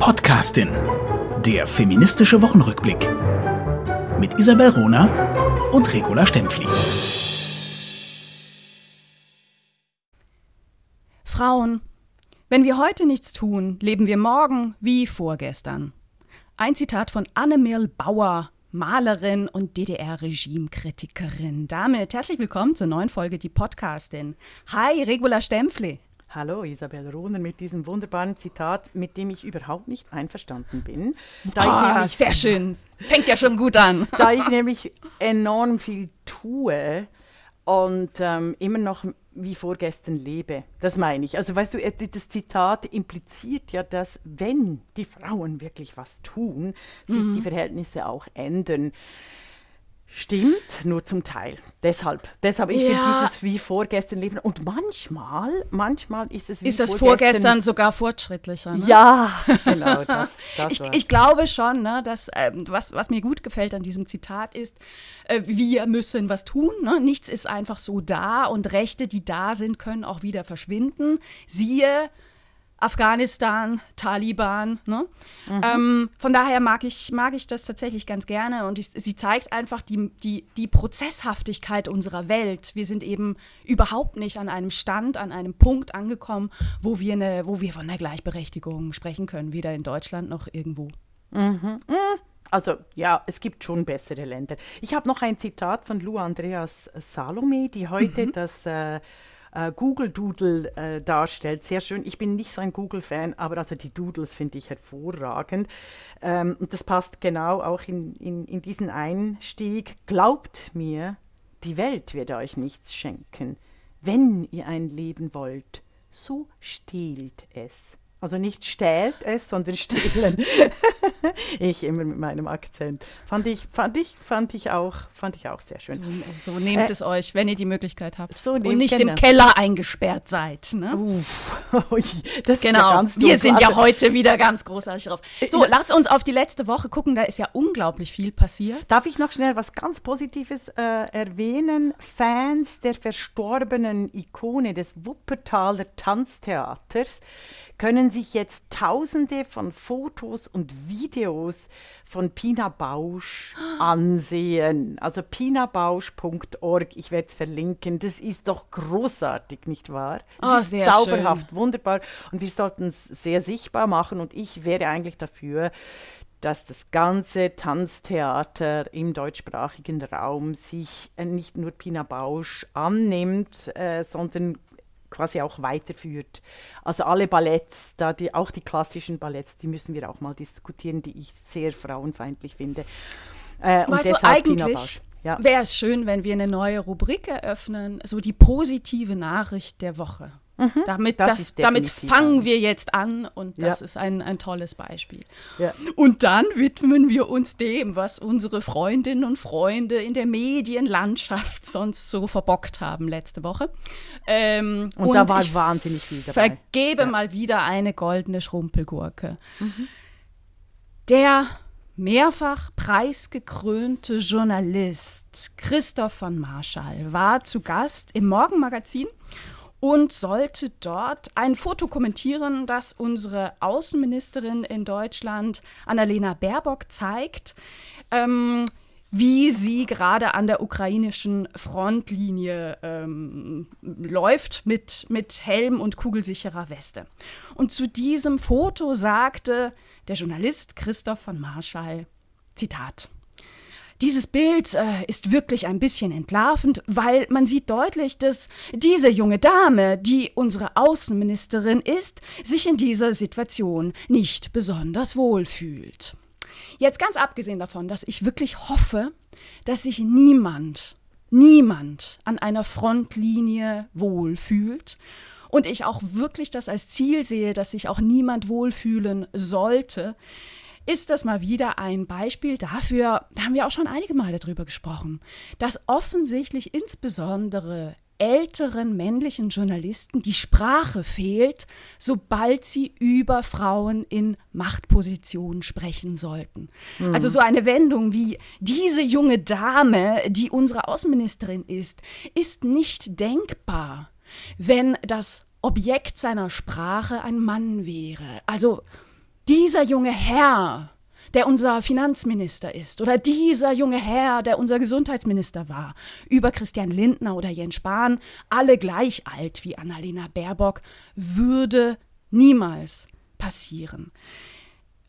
Podcastin. Der feministische Wochenrückblick. Mit Isabel Rona und Regula Stempfli. Frauen. Wenn wir heute nichts tun, leben wir morgen wie vorgestern. Ein Zitat von Annemil Bauer, Malerin und DDR-Regimekritikerin. Damit herzlich willkommen zur neuen Folge Die Podcastin. Hi, Regula Stempfli. Hallo Isabel Rohner mit diesem wunderbaren Zitat, mit dem ich überhaupt nicht einverstanden bin. Da oh, nämlich, sehr schön. Fängt ja schon gut an. Da ich nämlich enorm viel tue und ähm, immer noch wie vorgestern lebe. Das meine ich. Also weißt du, äh, das Zitat impliziert ja, dass wenn die Frauen wirklich was tun, sich mhm. die Verhältnisse auch ändern. Stimmt, nur zum Teil. Deshalb, deshalb ich ja. finde dieses wie vorgestern leben. Und manchmal, manchmal ist es wie Ist das vorgestern, vorgestern sogar fortschrittlicher? Ne? Ja, genau. Das, das ich, ich, glaube schon, ne, dass ähm, was, was mir gut gefällt an diesem Zitat ist, äh, wir müssen was tun. Ne? Nichts ist einfach so da und Rechte, die da sind, können auch wieder verschwinden. Siehe Afghanistan, Taliban. Ne? Mhm. Ähm, von daher mag ich, mag ich das tatsächlich ganz gerne und ich, sie zeigt einfach die, die, die Prozesshaftigkeit unserer Welt. Wir sind eben überhaupt nicht an einem Stand, an einem Punkt angekommen, wo wir, eine, wo wir von der Gleichberechtigung sprechen können, weder in Deutschland noch irgendwo. Mhm. mhm. Also ja, es gibt schon bessere Länder. Ich habe noch ein Zitat von Lou Andreas Salome, die heute mhm. das äh, äh, Google Doodle äh, darstellt. Sehr schön. Ich bin nicht so ein Google-Fan, aber also die Doodles finde ich hervorragend. Ähm, und das passt genau auch in, in, in diesen Einstieg. Glaubt mir, die Welt wird euch nichts schenken. Wenn ihr ein Leben wollt, so stehlt es. Also nicht stählt es, sondern stehlen. ich immer mit meinem Akzent. Fand ich, fand ich, fand ich auch, fand ich auch sehr schön. So, so nehmt äh, es euch, wenn ihr die Möglichkeit habt. So und nicht genau. im Keller eingesperrt seid. Ne? Uff, das genau. Ist ja Wir sind ja heute wieder ganz großartig drauf. So, ja. lass uns auf die letzte Woche gucken. Da ist ja unglaublich viel passiert. Darf ich noch schnell was ganz Positives äh, erwähnen? Fans der verstorbenen Ikone des Wuppertaler Tanztheaters können sich jetzt tausende von Fotos und Videos von Pina Bausch ansehen. Also pinabausch.org, ich werde es verlinken. Das ist doch großartig, nicht wahr? Das oh, ist sehr zauberhaft, schön. wunderbar. Und wir sollten es sehr sichtbar machen. Und ich wäre eigentlich dafür, dass das ganze Tanztheater im deutschsprachigen Raum sich äh, nicht nur Pina Bausch annimmt, äh, sondern quasi auch weiterführt. Also alle Balletts, da die, auch die klassischen Balletts, die müssen wir auch mal diskutieren, die ich sehr frauenfeindlich finde. Äh, und also eigentlich ja. wäre es schön, wenn wir eine neue Rubrik eröffnen, so die positive Nachricht der Woche. Mhm, damit, das das, damit fangen wir jetzt an und das ja. ist ein, ein tolles Beispiel. Ja. Und dann widmen wir uns dem, was unsere Freundinnen und Freunde in der Medienlandschaft sonst so verbockt haben letzte Woche. Ähm, und, und, da war wahnsinnig viel dabei. Vergebe ja. mal wieder eine goldene Schrumpelgurke. Mhm. Der mehrfach preisgekrönte Journalist Christoph von Marschall war zu Gast im Morgenmagazin und sollte dort ein Foto kommentieren, das unsere Außenministerin in Deutschland, Annalena Baerbock, zeigt. Ähm, wie sie gerade an der ukrainischen Frontlinie ähm, läuft mit, mit Helm und kugelsicherer Weste. Und zu diesem Foto sagte der Journalist Christoph von Marschall, Zitat, dieses Bild äh, ist wirklich ein bisschen entlarvend, weil man sieht deutlich, dass diese junge Dame, die unsere Außenministerin ist, sich in dieser Situation nicht besonders wohl fühlt. Jetzt ganz abgesehen davon, dass ich wirklich hoffe, dass sich niemand, niemand an einer Frontlinie wohlfühlt und ich auch wirklich das als Ziel sehe, dass sich auch niemand wohlfühlen sollte, ist das mal wieder ein Beispiel dafür, da haben wir auch schon einige Male drüber gesprochen, dass offensichtlich insbesondere älteren männlichen Journalisten die Sprache fehlt, sobald sie über Frauen in Machtpositionen sprechen sollten. Mhm. Also so eine Wendung wie diese junge Dame, die unsere Außenministerin ist, ist nicht denkbar, wenn das Objekt seiner Sprache ein Mann wäre. Also dieser junge Herr, der unser Finanzminister ist, oder dieser junge Herr, der unser Gesundheitsminister war, über Christian Lindner oder Jens Spahn, alle gleich alt wie Annalena Baerbock, würde niemals passieren.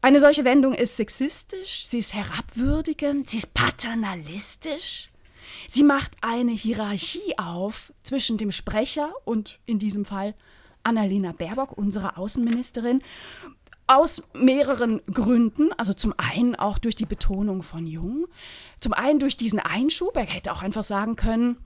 Eine solche Wendung ist sexistisch, sie ist herabwürdigend, sie ist paternalistisch. Sie macht eine Hierarchie auf zwischen dem Sprecher und in diesem Fall Annalena Baerbock, unsere Außenministerin, aus mehreren Gründen. Also zum einen auch durch die Betonung von Jung, zum einen durch diesen Einschub. Er hätte auch einfach sagen können,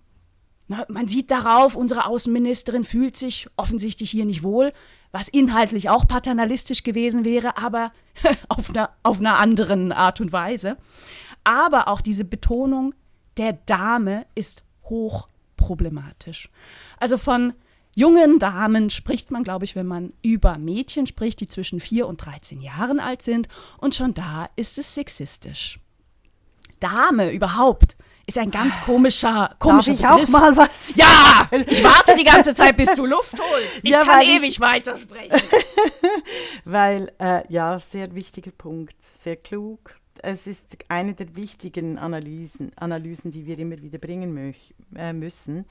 na, man sieht darauf, unsere Außenministerin fühlt sich offensichtlich hier nicht wohl, was inhaltlich auch paternalistisch gewesen wäre, aber auf einer, auf einer anderen Art und Weise. Aber auch diese Betonung der Dame ist hochproblematisch. Also von jungen Damen spricht man, glaube ich, wenn man über Mädchen spricht, die zwischen 4 und 13 Jahren alt sind. Und schon da ist es sexistisch. Dame überhaupt ist ein ganz komischer, komischer Darf ich Begriff. auch mal was? Ja, ich warte die ganze Zeit, bis du Luft holst. Ich Ja, kann weil ich- ewig weitersprechen. Weil, äh, ja, sehr wichtiger Punkt, sehr klug. Es ist eine der wichtigen Analysen, Analysen die wir immer wieder bringen äh, müssen.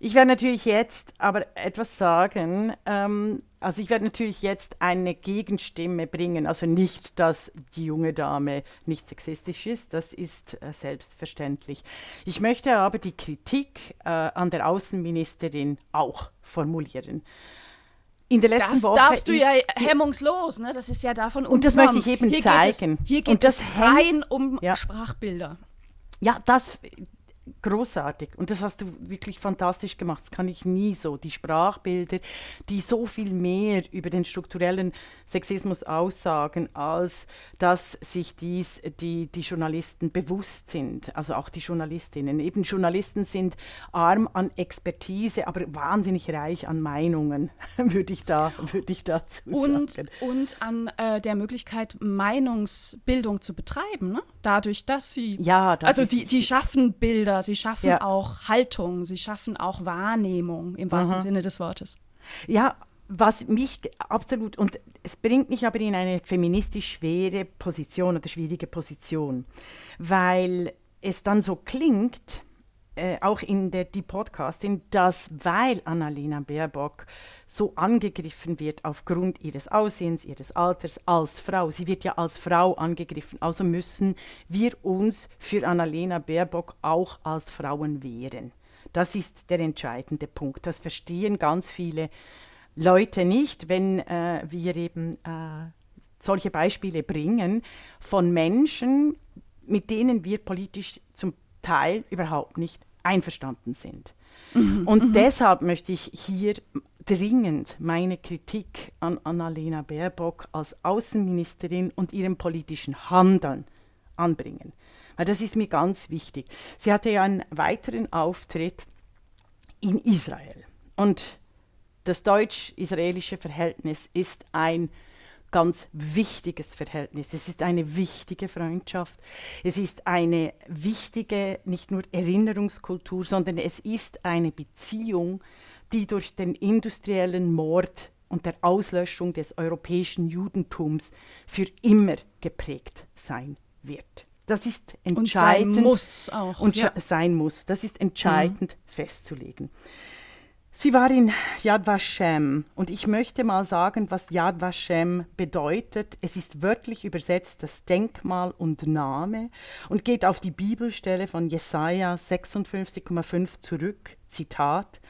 Ich werde natürlich jetzt aber etwas sagen. Ähm, also ich werde natürlich jetzt eine Gegenstimme bringen. Also nicht, dass die junge Dame nicht sexistisch ist, das ist äh, selbstverständlich. Ich möchte aber die Kritik äh, an der Außenministerin auch formulieren. In der letzten Das Woche darfst du ja hemmungslos, ne? Das ist ja davon Und das möchte ich eben hier zeigen. Geht es, hier geht Und das es rein um Ja. Sprachbilder. Ja, das großartig. Und das hast du wirklich fantastisch gemacht. Das kann ich nie so. Die Sprachbilder, die so viel mehr über den strukturellen Sexismus aussagen, als dass sich dies die, die Journalisten bewusst sind. Also auch die Journalistinnen. Eben Journalisten sind arm an Expertise, aber wahnsinnig reich an Meinungen, würde ich, da, würde ich dazu Und, sagen. und an äh, der Möglichkeit, Meinungsbildung zu betreiben, ne? dadurch, dass sie. Ja, das also ist die, die schaffen Bilder, sie schaffen Ja. auch Haltung, sie schaffen auch Wahrnehmung im wahrsten Sinne des Wortes. Ja, was mich absolut, und es bringt mich aber in eine feministisch schwere Position oder schwierige Position, weil es dann so klingt, äh, auch in der die Podcastin, dass weil Annalena Baerbock so angegriffen wird aufgrund ihres Aussehens, ihres Alters als Frau, sie wird ja als Frau angegriffen, also müssen wir uns für Annalena Baerbock auch als Frauen wehren. Das ist der entscheidende Punkt. Das verstehen ganz viele Leute nicht, wenn äh, wir eben äh, solche Beispiele bringen von Menschen, mit denen wir politisch zum Teil überhaupt nicht einverstanden sind. Und deshalb möchte ich hier dringend meine Kritik an Annalena Baerbock als Außenministerin und ihrem politischen Handeln anbringen. Weil das ist mir ganz wichtig. Sie hatte ja einen weiteren Auftritt in Israel. Und das deutsch-israelische Verhältnis ist ein ganz wichtiges Verhältnis. Es ist eine wichtige Freundschaft. Es ist eine wichtige, nicht nur Erinnerungskultur, sondern es ist eine Beziehung, die durch den industriellen Mord und der Auslöschung des europäischen Judentums für immer geprägt sein wird. Das ist Und sein entscheidend muss auch. und ja. sein muss. Das ist entscheidend festzulegen. Sie war in Yad Vashem und ich möchte mal sagen, was Yad Vashem bedeutet. Es ist wörtlich übersetzt das Denkmal und Name und geht auf die Bibelstelle von Jesaja 56,5 zurück. Zitat: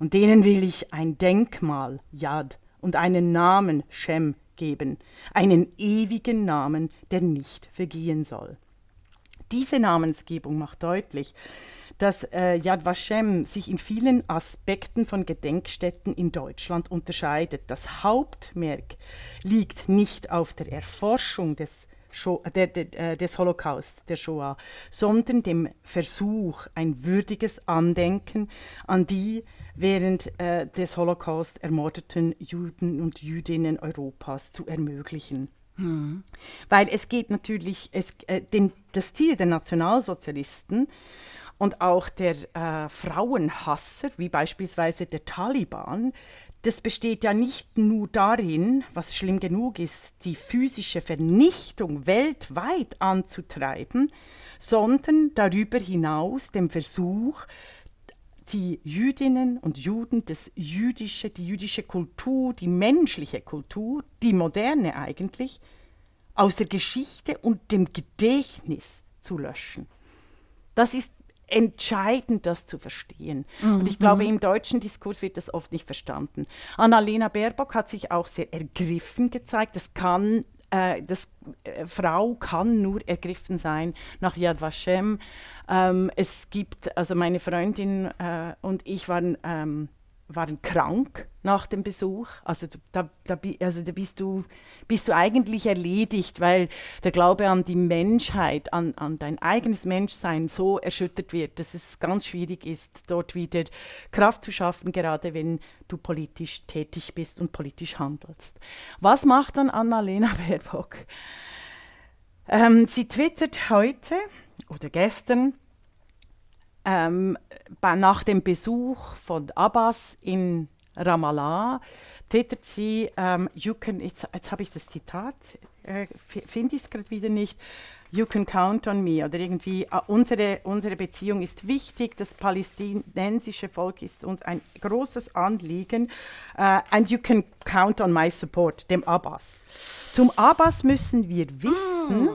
Und denen will ich ein Denkmal Yad und einen Namen Shem geben, einen ewigen Namen, der nicht vergehen soll. Diese Namensgebung macht deutlich, dass äh, Yad Vashem sich in vielen Aspekten von Gedenkstätten in Deutschland unterscheidet. Das Hauptmerk liegt nicht auf der Erforschung des, der, der, äh, des Holocaust, der Shoah, sondern dem Versuch, ein würdiges Andenken an die während äh, des Holocaust ermordeten Juden und Jüdinnen Europas zu ermöglichen. Weil es geht natürlich, es, äh, den, das Ziel der Nationalsozialisten und auch der äh, Frauenhasser, wie beispielsweise der Taliban, das besteht ja nicht nur darin, was schlimm genug ist, die physische Vernichtung weltweit anzutreiben, sondern darüber hinaus dem Versuch, die Jüdinnen und Juden, das jüdische, die jüdische Kultur, die menschliche Kultur, die moderne eigentlich, aus der Geschichte und dem Gedächtnis zu löschen. Das ist entscheidend, das zu verstehen. Mhm. Und ich glaube, im deutschen Diskurs wird das oft nicht verstanden. Annalena Baerbock hat sich auch sehr ergriffen gezeigt. Das kann äh, das, äh, Frau kann nur ergriffen sein nach Yad Vashem. Ähm, es gibt, also meine Freundin äh, und ich waren ähm, waren krank nach dem Besuch. Also da, da, also da bist, du, bist du eigentlich erledigt, weil der Glaube an die Menschheit, an, an dein eigenes Menschsein so erschüttert wird, dass es ganz schwierig ist, dort wieder Kraft zu schaffen, gerade wenn du politisch tätig bist und politisch handelst. Was macht dann Annalena Baerbock? Ähm, sie twittert heute oder gestern, ähm, nach dem Besuch von Abbas in Ramallah twittert sie, ähm, you can, jetzt, jetzt habe ich das Zitat, äh, finde ich es gerade wieder nicht, you can count on me oder irgendwie, uh, unsere, unsere Beziehung ist wichtig, das palästinensische Volk ist uns ein großes Anliegen uh, and you can count on my support, dem Abbas. Zum Abbas müssen wir wissen,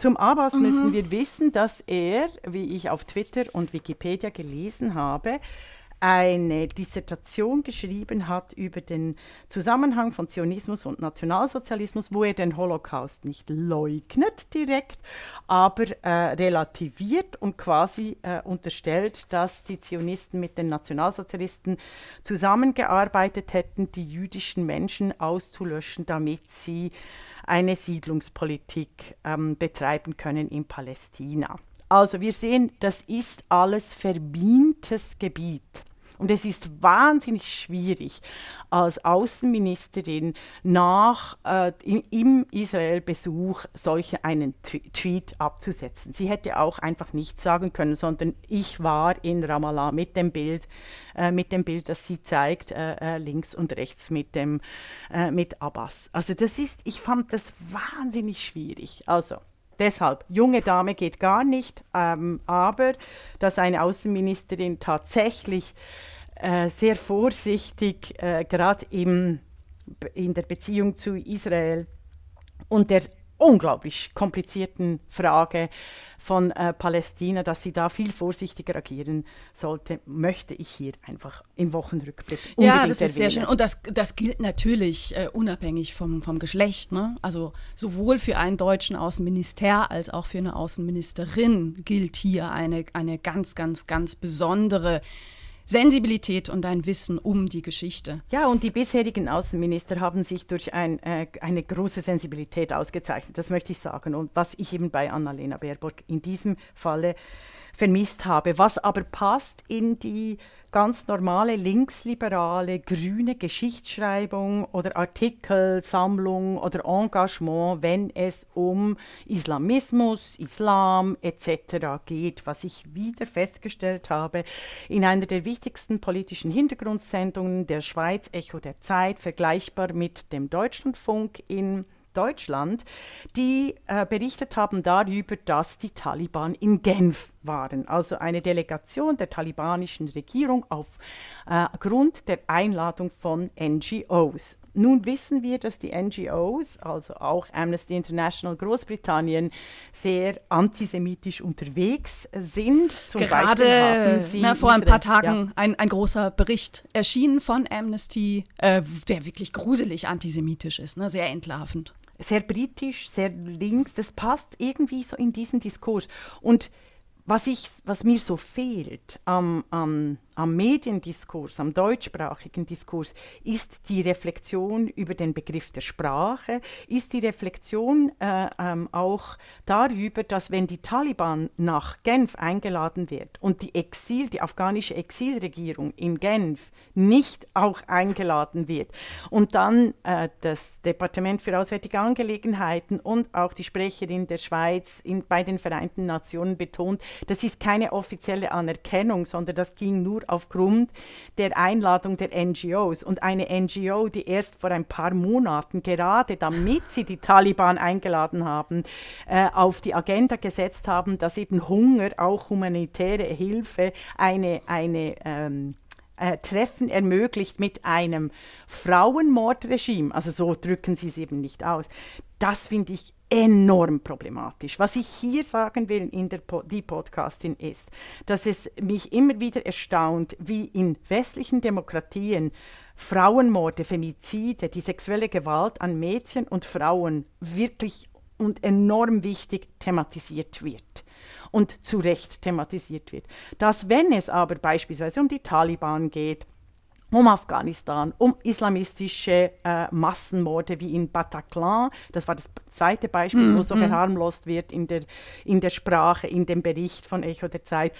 zum Abbas mhm. müssen wir wissen, dass er, wie ich auf Twitter und Wikipedia gelesen habe, eine Dissertation geschrieben hat über den Zusammenhang von Zionismus und Nationalsozialismus, wo er den Holocaust nicht leugnet direkt, aber äh, relativiert und quasi äh, unterstellt, dass die Zionisten mit den Nationalsozialisten zusammengearbeitet hätten, die jüdischen Menschen auszulöschen, damit sie eine Siedlungspolitik ähm, betreiben können in Palästina. Also wir sehen, das ist alles verbientes Gebiet. Und es ist wahnsinnig schwierig, als Außenministerin nach äh, im, im Israel-Besuch solche einen Tweet abzusetzen. Sie hätte auch einfach nichts sagen können, sondern ich war in Ramallah mit dem Bild, äh, mit dem Bild, das sie zeigt, äh, äh links und rechts mit dem äh, mit Abbas. Also das ist, ich fand das wahnsinnig schwierig. Also Deshalb, junge Dame geht gar nicht, ähm, aber dass eine Außenministerin tatsächlich äh, sehr vorsichtig, äh, gerade in der Beziehung zu Israel und der unglaublich komplizierten Frage von äh, Palästina, dass sie da viel vorsichtiger agieren sollte, möchte ich hier einfach im Wochenrückblick Ja, das ist erwähnen. sehr schön. Und das, das gilt natürlich äh, unabhängig vom, vom Geschlecht. Ne? Also sowohl für einen deutschen Außenminister als auch für eine Außenministerin gilt hier eine, eine ganz, ganz, ganz besondere Sensibilität und ein Wissen um die Geschichte. Ja, und die bisherigen Außenminister haben sich durch ein, äh, eine große Sensibilität ausgezeichnet, das möchte ich sagen. Und was ich eben bei Annalena Baerbock in diesem Falle vermisst habe, was aber passt in die ganz normale linksliberale grüne Geschichtsschreibung oder Artikelsammlung oder Engagement, wenn es um Islamismus, Islam etc. geht, was ich wieder festgestellt habe in einer der wichtigsten politischen Hintergrundsendungen der Schweiz Echo der Zeit, vergleichbar mit dem Deutschlandfunk in Deutschland, die äh, berichtet haben darüber, dass die Taliban in Genf waren. Also eine Delegation der talibanischen Regierung aufgrund äh, der Einladung von NGOs. Nun wissen wir, dass die NGOs, also auch Amnesty International Großbritannien, sehr antisemitisch unterwegs sind. Zum Gerade na, vor ein paar Tagen ja. ein, ein großer Bericht erschienen von Amnesty, äh, der wirklich gruselig antisemitisch ist, ne? sehr entlarvend sehr britisch, sehr links, das passt irgendwie so in diesen Diskurs. Und was, ich, was mir so fehlt am, am am Mediendiskurs, am deutschsprachigen Diskurs, ist die Reflexion über den Begriff der Sprache, ist die Reflexion äh, ähm, auch darüber, dass wenn die Taliban nach Genf eingeladen wird und die Exil, die afghanische Exilregierung in Genf nicht auch eingeladen wird und dann äh, das Departement für Auswärtige Angelegenheiten und auch die Sprecherin der Schweiz in, bei den Vereinten Nationen betont, Das ist keine offizielle Anerkennung, sondern das ging nur aufgrund der Einladung der NGOs. Und eine NGO, die erst vor ein paar Monaten, gerade damit sie die Taliban eingeladen haben, äh, auf die Agenda gesetzt haben, dass eben Hunger, auch humanitäre Hilfe, eine, eine ähm, äh, Treffen ermöglicht mit einem Frauenmordregime, also so drücken sie es eben nicht aus, das finde ich enorm problematisch. Was ich hier sagen will in der po die Podcastin ist, dass es mich immer wieder erstaunt, wie in westlichen Demokratien Frauenmorde, Femizide, die sexuelle Gewalt an Mädchen und Frauen wirklich und enorm wichtig thematisiert wird und zu Recht thematisiert wird. Dass wenn es aber beispielsweise um die Taliban geht, um Afghanistan, um islamistische äh, Massenmorde wie in Bataclan. Das war das zweite Beispiel, mm, wo so mm. verharmlost wird in der, in der Sprache, in dem Bericht von Echo der Zeit.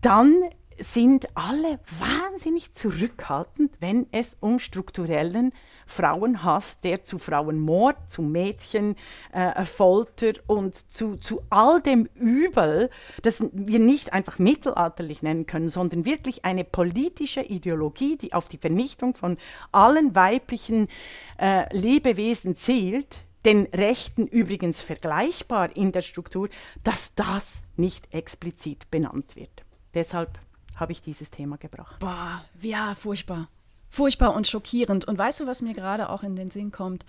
Dann sind alle wahnsinnig zurückhaltend, wenn es um strukturellen Frauenhass, der zu Frauenmord, zu Mädchenfolter äh, und zu, zu all dem Übel, das wir nicht einfach mittelalterlich nennen können, sondern wirklich eine politische Ideologie, die auf die Vernichtung von allen weiblichen äh, Lebewesen zielt, den Rechten übrigens vergleichbar in der Struktur, dass das nicht explizit benannt wird. Deshalb habe ich dieses Thema gebracht. Boah, ja, furchtbar furchtbar und schockierend. Und weißt du, was mir gerade auch in den Sinn kommt?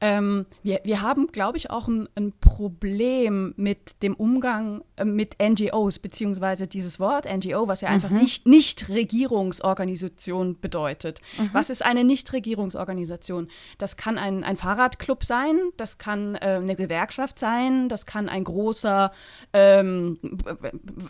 Ähm, wir, wir haben, glaube ich, auch ein, ein, Problem mit dem Umgang äh, mit NGOs, beziehungsweise dieses Wort NGO, was ja einfach mhm. nicht Nichtregierungsorganisation bedeutet. Mhm. Was ist eine Nichtregierungsorganisation? Das kann ein, ein Fahrradclub sein, das kann äh, eine Gewerkschaft sein, das kann ein großer ähm,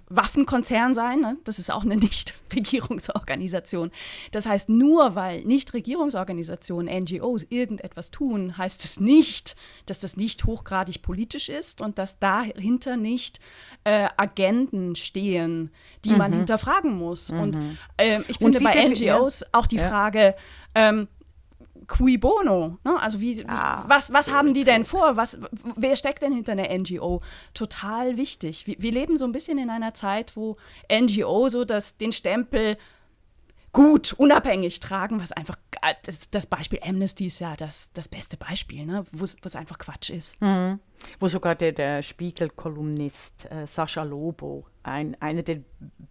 Waffenkonzern sein. Ne? Das ist auch eine Nichtregierungsorganisation. Das heißt, nur weil Nichtregierungsorganisationen, NGOs irgendetwas tun, heißt es nicht, dass das nicht hochgradig politisch ist und dass dahinter nicht äh, Agenden stehen, die mhm. man hinterfragen muss. Mhm. Und äh, ich finde bei NGOs auch die ja. Frage, ähm, cui bono? Ne? Also wie, ah, was, was haben die denn vor? Was, wer steckt denn hinter einer NGO? Total wichtig. Wir, wir leben so ein bisschen in einer Zeit, wo NGO so das, den Stempel gut, unabhängig tragen, was einfach, das, das Beispiel Amnesty ist ja das, das beste Beispiel, ne? wo es einfach Quatsch ist. Mhm. Wo sogar der, der Spiegel-Kolumnist äh, Sascha Lobo ein, eine der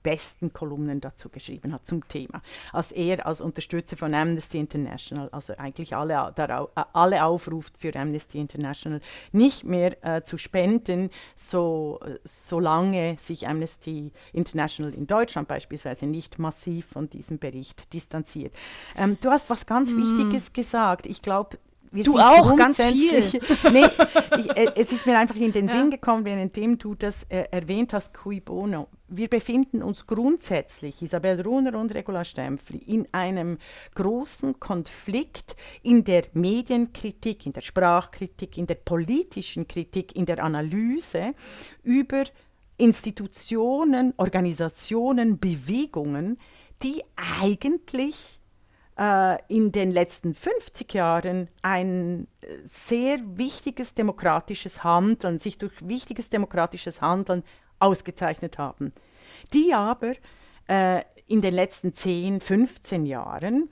besten Kolumnen dazu geschrieben hat zum Thema. Als er als Unterstützer von Amnesty International, also eigentlich alle, darauf, äh, alle aufruft für Amnesty International, nicht mehr äh, zu spenden, so, solange sich Amnesty International in Deutschland beispielsweise nicht massiv von diesem Bericht distanziert. Ähm, du hast was ganz mm. Wichtiges gesagt. Ich glaube, wir du auch, ganz viel. nee, ich, äh, es ist mir einfach in den ja. Sinn gekommen, währenddem du das äh, erwähnt hast, cui bono. Wir befinden uns grundsätzlich, Isabel Runer und Regula Stempfli, in einem großen Konflikt in der Medienkritik, in der Sprachkritik, in der politischen Kritik, in der Analyse über Institutionen, Organisationen, Bewegungen, die eigentlich äh, in den letzten 50 Jahren ein äh, sehr wichtiges demokratisches Handeln, sich durch wichtiges demokratisches Handeln ausgezeichnet haben, die aber äh, in den letzten 10, 15 Jahren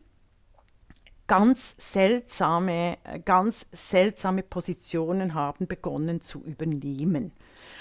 ganz seltsame, äh, ganz seltsame Positionen haben begonnen zu übernehmen.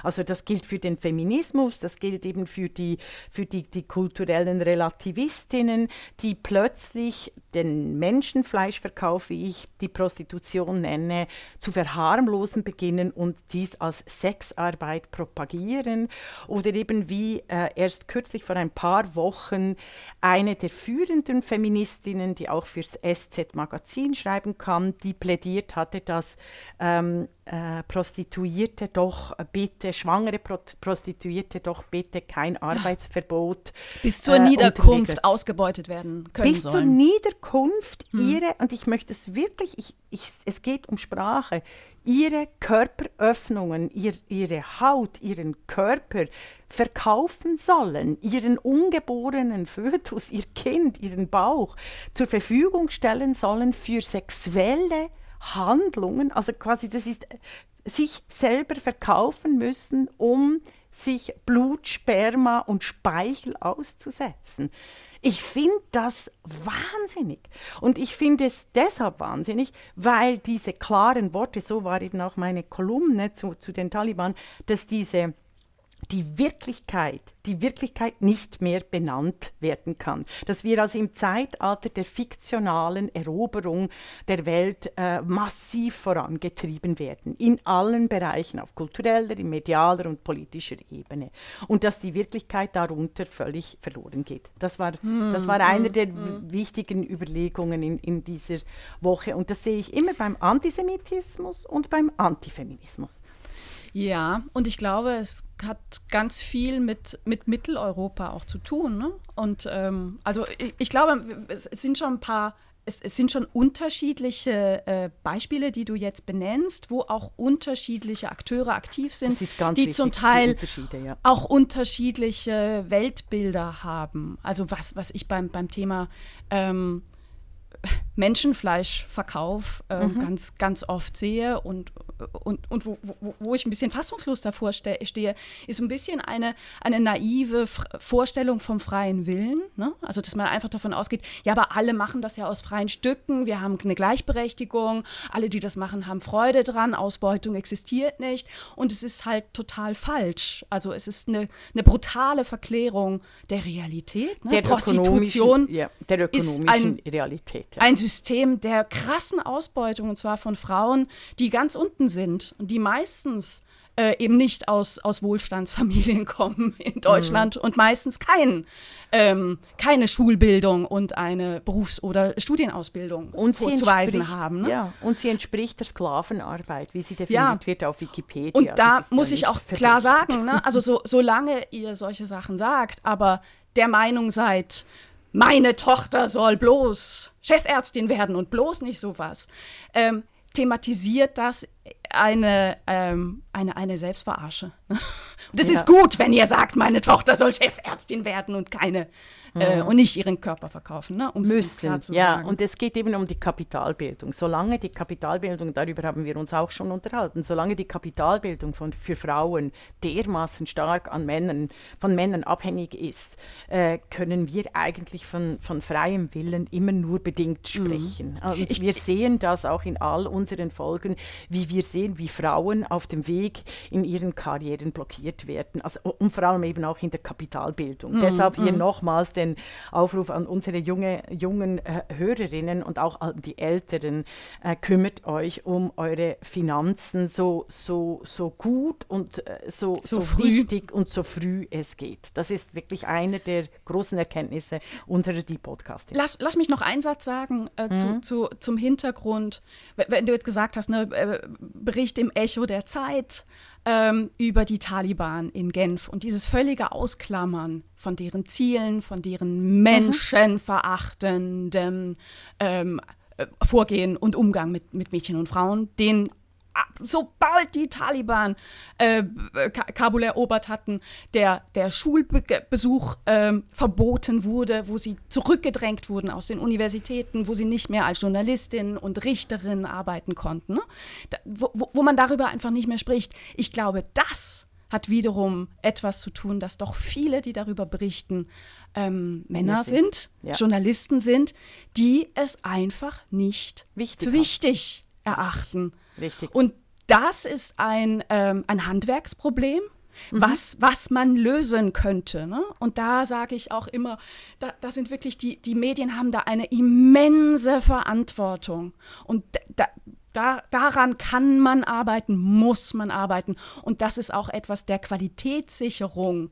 Also das gilt für den Feminismus, das gilt eben für die, für die, die kulturellen Relativistinnen, die plötzlich den Menschenfleischverkauf, wie ich die Prostitution nenne, zu verharmlosen beginnen und dies als Sexarbeit propagieren. Oder eben wie äh, erst kürzlich vor ein paar Wochen eine der führenden Feministinnen, die auch fürs SZ-Magazin schreiben kann, die plädiert hatte, dass ähm, äh, Prostituierte doch bitte, schwangere Pro Prostituierte doch bitte kein Arbeitsverbot. Bis zur äh, Niederkunft ausgebeutet werden können Bis sollen. zur Niederkunft hm. ihre, und ich möchte es wirklich, ich, ich, es geht um Sprache, ihre Körperöffnungen, ihr, ihre Haut, ihren Körper verkaufen sollen, ihren ungeborenen Fötus, ihr Kind, ihren Bauch zur Verfügung stellen sollen für sexuelle Handlungen, also quasi das ist sich selber verkaufen müssen, um sich Blut, Sperma und Speichel auszusetzen. Ich finde das wahnsinnig. Und ich finde es deshalb wahnsinnig, weil diese klaren Worte, so war eben auch meine Kolumne zu, zu den Taliban, dass diese die Wirklichkeit, die Wirklichkeit nicht mehr benannt werden kann. Dass wir also im Zeitalter der fiktionalen Eroberung der Welt äh, massiv vorangetrieben werden, in allen Bereichen, auf kultureller, medialer und politischer Ebene. Und dass die Wirklichkeit darunter völlig verloren geht. Das war, hm, das war eine hm, der hm. wichtigen Überlegungen in, in dieser Woche. Und das sehe ich immer beim Antisemitismus und beim Antifeminismus. Ja, und ich glaube, es hat ganz viel mit, mit Mitteleuropa auch zu tun. Ne? Und ähm, also ich, ich, glaube, es, sind schon ein paar es, es, sind schon unterschiedliche äh, Beispiele, die du jetzt benennst, wo auch unterschiedliche Akteure aktiv sind, die wichtig, zum Teil ja. auch unterschiedliche Weltbilder haben. Also was, was ich beim, beim Thema ähm, Menschenfleischverkauf äh, mhm. ganz, ganz oft sehe und, und, und wo, wo, wo ich ein bisschen fassungslos davor ste stehe, ist ein bisschen eine, eine naive F Vorstellung vom freien Willen. Ne? Also, dass man einfach davon ausgeht, ja, aber alle machen das ja aus freien Stücken, wir haben eine Gleichberechtigung, alle, die das machen, haben Freude dran, Ausbeutung existiert nicht und es ist halt total falsch. Also, es ist eine, eine brutale Verklärung der Realität. Ne? Der Prostitution ja, der ökonomischen ist ein, Realität. Ein System der krassen Ausbeutung, und zwar von Frauen, die ganz unten sind und die meistens äh, eben nicht aus, aus Wohlstandsfamilien kommen in Deutschland mhm. und meistens kein, ähm, keine Schulbildung und eine Berufs- oder Studienausbildung und vorzuweisen haben. Ne? Ja, und sie entspricht der Sklavenarbeit, wie sie definiert ja. wird auf Wikipedia. Und da muss ja ich auch klar sagen, ne? also so, solange ihr solche Sachen sagt, aber der Meinung seid, meine Tochter soll bloß Chefärztin werden und bloß nicht sowas, ähm, thematisiert das eine, ähm, eine, eine Selbstverarsche. Und es ja. ist gut, wenn ihr sagt, meine Tochter soll Chefärztin werden und keine äh, und nicht ihren Körper verkaufen, ne? um es klar zu ja, sagen. und es geht eben um die Kapitalbildung. Solange die Kapitalbildung, darüber haben wir uns auch schon unterhalten, solange die Kapitalbildung von, für Frauen dermaßen stark an Männern, von Männern abhängig ist, äh, können wir eigentlich von, von freiem Willen immer nur bedingt mhm. sprechen. Mhm. Und ich, wir sehen das auch in all unseren Folgen, wie wir sehen, wie Frauen auf dem Weg in ihren Karrieren blockiert werden. Also, und vor allem eben auch in der Kapitalbildung. Mhm. Deshalb hier mhm. nochmals den Aufruf an unsere junge, jungen äh, Hörerinnen und auch an die Älteren, äh, kümmert euch um eure Finanzen so, so, so gut und äh, so, so, so wichtig und so früh es geht. Das ist wirklich eine der großen Erkenntnisse unserer Die Podcast. Lass, lass mich noch einen Satz sagen äh, mhm. zu, zu, zum Hintergrund. Wenn du jetzt gesagt hast, ne, äh, Bericht im Echo der Zeit, ähm, über die Taliban in Genf. Und dieses völlige Ausklammern von deren Zielen, von deren menschenverachtenden ähm, äh, Vorgehen und Umgang mit, mit Mädchen und Frauen, den sobald die Taliban äh, Kabul erobert hatten, der, der Schulbesuch äh, verboten wurde, wo sie zurückgedrängt wurden aus den Universitäten, wo sie nicht mehr als Journalistin und Richterin arbeiten konnten, ne? da, wo, wo man darüber einfach nicht mehr spricht. Ich glaube, das hat wiederum etwas zu tun, dass doch viele, die darüber berichten, ähm, Männer sind, ja. Journalisten sind, die es einfach nicht wichtig für wichtig erachten. Richtig. Und das ist ein, ähm, ein Handwerksproblem. Mhm. Was, was man lösen könnte. Ne? Und da sage ich auch immer, da, da sind wirklich die, die Medien haben da eine immense Verantwortung. Und da, da, daran kann man arbeiten, muss man arbeiten. Und das ist auch etwas der Qualitätssicherung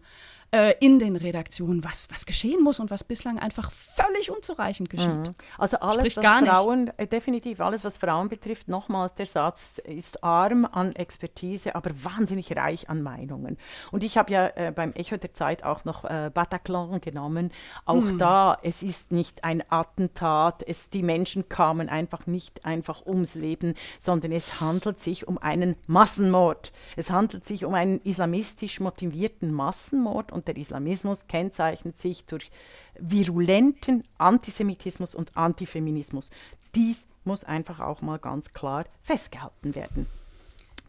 äh, in den Redaktionen, was, was geschehen muss und was bislang einfach völlig unzureichend geschieht. Mhm. Also alles, Sprich was Frauen, äh, definitiv alles, was Frauen betrifft, nochmals der Satz, ist arm an Expertise, aber wahnsinnig reich an Meinungen. Und ich habe ja äh, beim Echo der Zeit auch noch äh, Bataclan genommen. Auch mhm. da, es ist nicht ein Attentat, es, die Menschen kamen einfach nicht einfach ums Leben, sondern es handelt sich um einen Massenmord. Es handelt sich um einen islamistisch motivierten Massenmord und und der Islamismus kennzeichnet sich durch virulenten Antisemitismus und Antifeminismus. Dies muss einfach auch mal ganz klar festgehalten werden.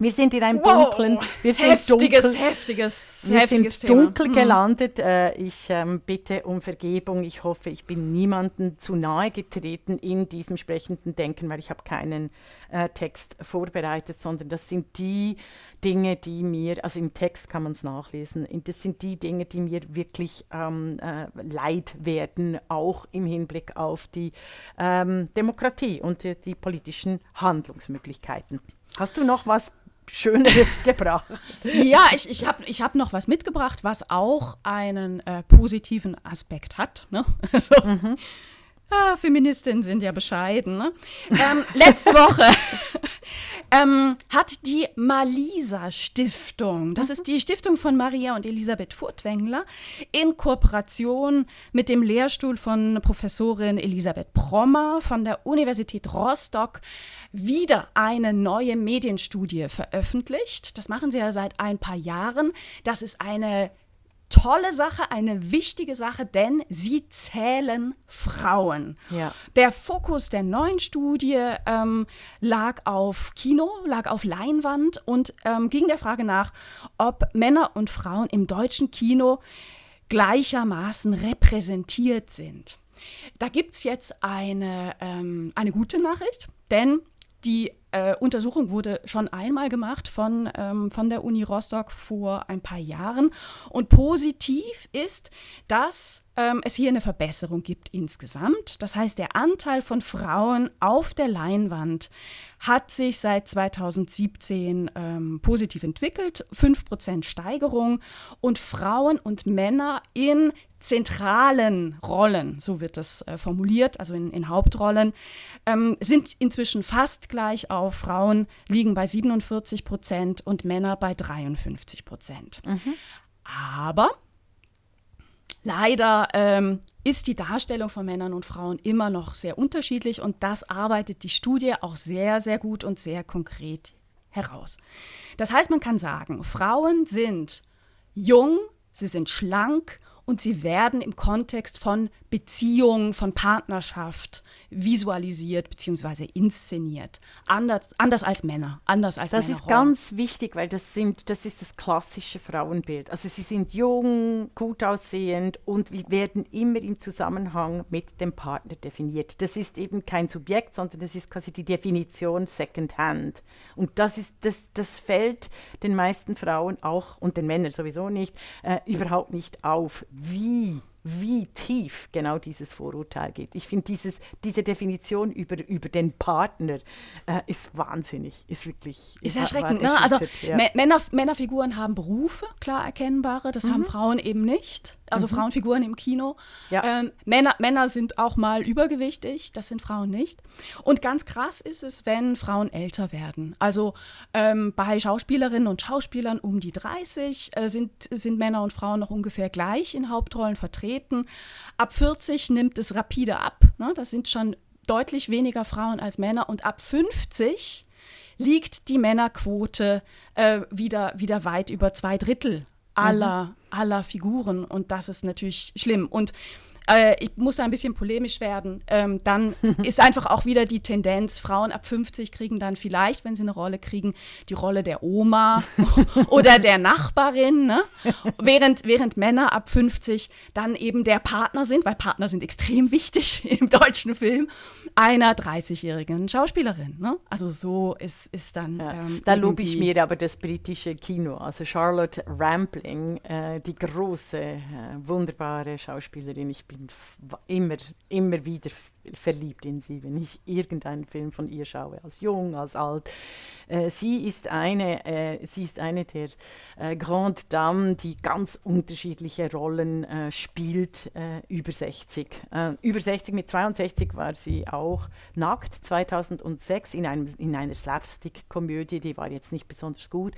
Wir sind in einem Wow, dunklen, wir sind heftiges, dunkel, heftiges, wir heftiges sind Thema. dunkel Mhm. gelandet. Äh, ich ähm, bitte um Vergebung. Ich hoffe, ich bin niemandem zu nahe getreten in diesem sprechenden Denken, weil ich habe keinen äh, Text vorbereitet, sondern das sind die Dinge, die mir, also im Text kann man es nachlesen, das sind die Dinge, die mir wirklich ähm, äh, leid werden, auch im Hinblick auf die ähm, Demokratie und die, die politischen Handlungsmöglichkeiten. Hast du noch was Schöneres gebracht? Ja, ich, ich habe ich hab noch was mitgebracht, was auch einen äh, positiven Aspekt hat. Ne? Also, ah, Feministinnen sind ja bescheiden. Ne? Ähm, letzte Woche ähm, hat die Malisa Stiftung, das ist die Stiftung von Maria und Elisabeth Furtwängler, in Kooperation mit dem Lehrstuhl von Professorin Elisabeth Prommer von der Universität Rostock wieder eine neue Medienstudie veröffentlicht. Das machen sie ja seit ein paar Jahren. Das ist eine tolle Sache, eine wichtige Sache, denn sie zählen Frauen. Ja. Der Fokus der neuen Studie ähm, lag auf Kino, lag auf Leinwand und ähm, ging der Frage nach, ob Männer und Frauen im deutschen Kino gleichermaßen repräsentiert sind. Da gibt es jetzt eine, ähm, eine gute Nachricht, denn die äh, Untersuchung wurde schon einmal gemacht von, ähm, von der Uni Rostock vor ein paar Jahren. Und positiv ist, dass ähm, es hier eine Verbesserung gibt insgesamt. Das heißt, der Anteil von Frauen auf der Leinwand hat sich seit 2017 ähm, positiv entwickelt. 5% Steigerung. Und Frauen und Männer in zentralen Rollen, so wird das äh, formuliert, also in, in Hauptrollen, ähm, sind inzwischen fast gleich auf. Frauen liegen bei 47 Prozent und Männer bei 53 Prozent. Aber leider ähm, ist die Darstellung von Männern und Frauen immer noch sehr unterschiedlich und das arbeitet die Studie auch sehr, sehr gut und sehr konkret heraus. Das heißt, man kann sagen, Frauen sind jung, sie sind schlank und sie werden im Kontext von Beziehung, von Partnerschaft visualisiert bzw. inszeniert. Anders, anders als Männer, anders als Das ist ganz wichtig, weil das, sind, das ist das klassische Frauenbild. Also sie sind jung, gut aussehend und werden immer im Zusammenhang mit dem Partner definiert. Das ist eben kein Subjekt, sondern das ist quasi die Definition Secondhand. Und das, ist, das, das fällt den meisten Frauen auch und den Männern sowieso nicht, äh, überhaupt nicht auf, wie wie tief genau dieses Vorurteil geht. Ich finde diese Definition über, über den Partner äh, ist wahnsinnig, ist wirklich Ist war- erschreckend, ne? Also ja. Mä- Männer, Männerfiguren haben Berufe, klar erkennbare, das haben Frauen eben nicht. Also Frauenfiguren im Kino. Ja. Ähm, Männer, Männer sind auch mal übergewichtig, das sind Frauen nicht. Und ganz krass ist es, wenn Frauen älter werden. Also ähm, bei Schauspielerinnen und Schauspielern um die 30 äh, sind, sind Männer und Frauen noch ungefähr gleich in Hauptrollen vertreten. Ab 40 nimmt es rapide ab. Ne? Das sind schon deutlich weniger Frauen als Männer. Und ab 50 liegt die Männerquote äh, wieder, wieder weit über zwei Drittel aller, aller Figuren. Und das ist natürlich schlimm. Und äh, ich muss da ein bisschen polemisch werden. Ähm, dann ist einfach auch wieder die Tendenz, Frauen ab 50 kriegen dann vielleicht, wenn sie eine Rolle kriegen, die Rolle der Oma oder der Nachbarin. Ne? Während, während Männer ab 50 dann eben der Partner sind, weil Partner sind extrem wichtig im deutschen Film, einer 30-jährigen Schauspielerin. Ne? Also so ist, ist dann. Ja, ähm, da lobe ich mir aber das britische Kino. Also Charlotte Rampling, äh, die große, äh, wunderbare Schauspielerin. Ich bin immer, immer wieder verliebt in sie, wenn ich irgendeinen Film von ihr schaue, als jung, als alt. Äh, sie, ist eine, äh, sie ist eine der äh, Grande Dames, die ganz unterschiedliche Rollen äh, spielt, äh, über 60. Äh, über 60, mit 62 war sie auch nackt, 2006 in, einem, in einer Slapstick-Komödie, die war jetzt nicht besonders gut,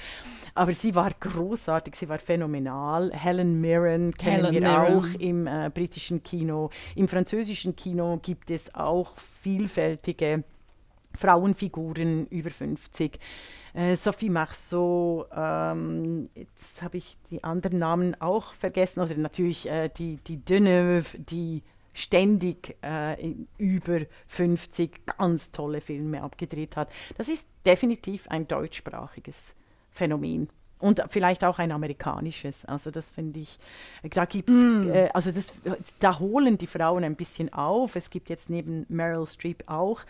aber sie war großartig, sie war phänomenal. Helen Mirren kennen Helen wir Mirren. auch im britischen Kino. Im französischen Kino gibt es auch vielfältige Frauenfiguren über 50. Äh, Sophie Marceau, ähm, jetzt habe ich die anderen Namen auch vergessen, also natürlich äh, die, die Deneuve, die ständig äh, über 50 ganz tolle Filme abgedreht hat. Das ist definitiv ein deutschsprachiges Phänomen. Und vielleicht auch ein amerikanisches. Also das finde ich, da gibt es, mm. äh, also das, da holen die Frauen ein bisschen auf. Es gibt jetzt neben Meryl Streep auch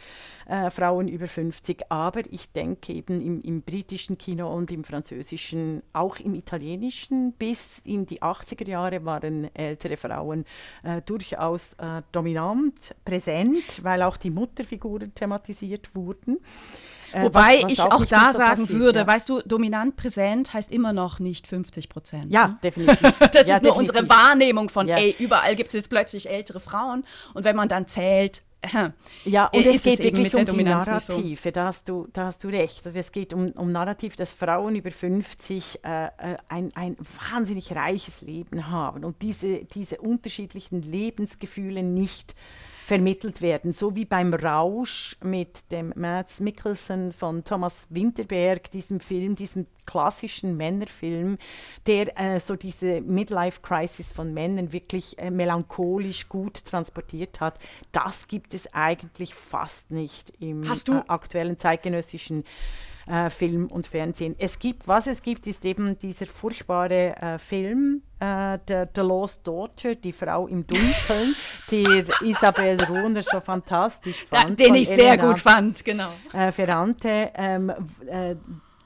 äh, Frauen über 50, aber ich denke eben im, im, britischen Kino und im französischen, auch im italienischen, bis in die 80er Jahre waren ältere Frauen äh, durchaus äh, dominant, präsent, weil auch die Mutterfiguren thematisiert wurden. Äh, Wobei was, was ich auch, auch da sagen passiert, würde, ja. weißt du, dominant präsent heißt immer noch nicht 50 Prozent. Ja, ne? definitiv. das ja, ist nur definitiv. unsere Wahrnehmung von, ja. ey, überall gibt es jetzt plötzlich ältere Frauen. Und wenn man dann zählt, ja, und es geht wirklich um die Narrative, so. da, hast du, da hast du recht. Also es geht um, um Narrativ, dass Frauen über 50 äh, äh, ein, ein wahnsinnig reiches Leben haben und diese, diese unterschiedlichen Lebensgefühle nicht vermittelt werden. So wie beim Rausch mit dem Mads Mikkelsen von Thomas Winterberg, diesem Film, diesem klassischen Männerfilm, der äh, so diese Midlife-Crisis von Männern wirklich äh, melancholisch gut transportiert hat. Das gibt es eigentlich fast nicht im äh, aktuellen zeitgenössischen äh, Film und Fernsehen. Es gibt, was es gibt, ist eben dieser furchtbare äh, Film, äh, The, The Lost Daughter, die Frau im Dunkeln, die Isabel Runer so fantastisch fand. Da, den ich sehr Elena, gut fand, genau. Äh, Ferrante, ähm, äh,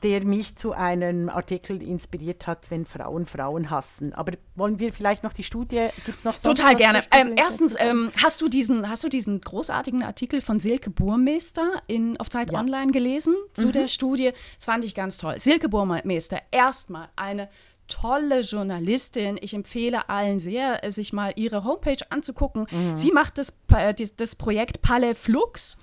der mich zu einem Artikel inspiriert hat, wenn Frauen Frauen hassen. Aber wollen wir vielleicht noch die Studie, gibt es noch Total gerne. Ähm, erstens, ähm, hast, du diesen, hast du diesen großartigen Artikel von Silke Burmeister in, auf Zeit ja. Online gelesen zu mhm. der Studie? Das fand ich ganz toll. Silke Burmeister, erstmal eine tolle Journalistin. Ich empfehle allen sehr, sich mal ihre Homepage anzugucken. Mhm. Sie macht das, äh, das Projekt Palais Flux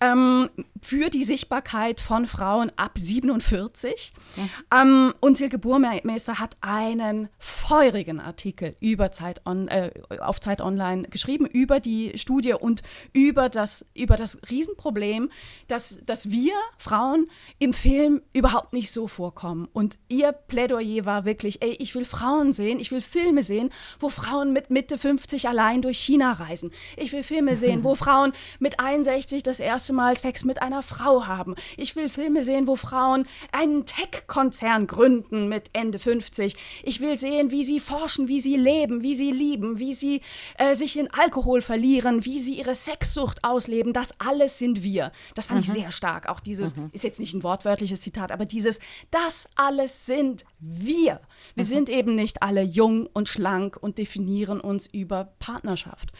ähm, für die Sichtbarkeit von Frauen ab 47. Mhm. Ähm, und Silke Burmeister hat einen feurigen Artikel über Zeit on, äh, auf Zeit Online geschrieben, über die Studie und über das, über das Riesenproblem, dass, dass wir Frauen im Film überhaupt nicht so vorkommen. Und ihr Plädoyer war wirklich, ey, ich will Frauen sehen, ich will Filme sehen, wo Frauen mit Mitte 50 allein durch China reisen. Ich will Filme sehen, wo Frauen mit 61 das erste erste Mal Sex mit einer Frau haben. Ich will Filme sehen, wo Frauen einen Tech-Konzern gründen mit Ende 50. Ich will sehen, wie sie forschen, wie sie leben, wie sie lieben, wie sie äh, sich in Alkohol verlieren, wie sie ihre Sexsucht ausleben. Das alles sind wir. Das fand mhm. ich sehr stark. Auch dieses, mhm. ist jetzt nicht ein wortwörtliches Zitat, aber dieses, das alles sind wir. Wir mhm. sind eben nicht alle jung und schlank und definieren uns über Partnerschaft.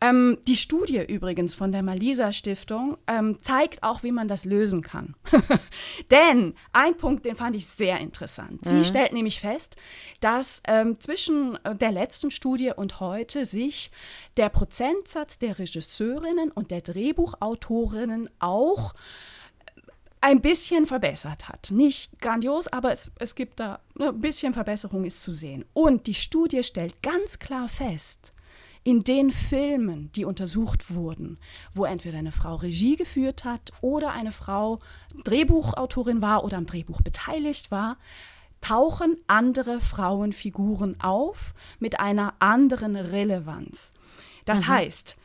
Ähm, die Studie übrigens von der Malisa Stiftung ähm, zeigt auch, wie man das lösen kann. Denn ein Punkt, den fand ich sehr interessant. Sie mhm. stellt nämlich fest, dass ähm, zwischen äh, der letzten Studie und heute sich der Prozentsatz der Regisseurinnen und der Drehbuchautorinnen auch äh, ein bisschen verbessert hat. Nicht grandios, aber es, es gibt da ne, ein bisschen Verbesserung ist zu sehen. Und die Studie stellt ganz klar fest, in den Filmen, die untersucht wurden, wo entweder eine Frau Regie geführt hat oder eine Frau Drehbuchautorin war oder am Drehbuch beteiligt war, tauchen andere Frauenfiguren auf mit einer anderen Relevanz. Das mhm. heißt,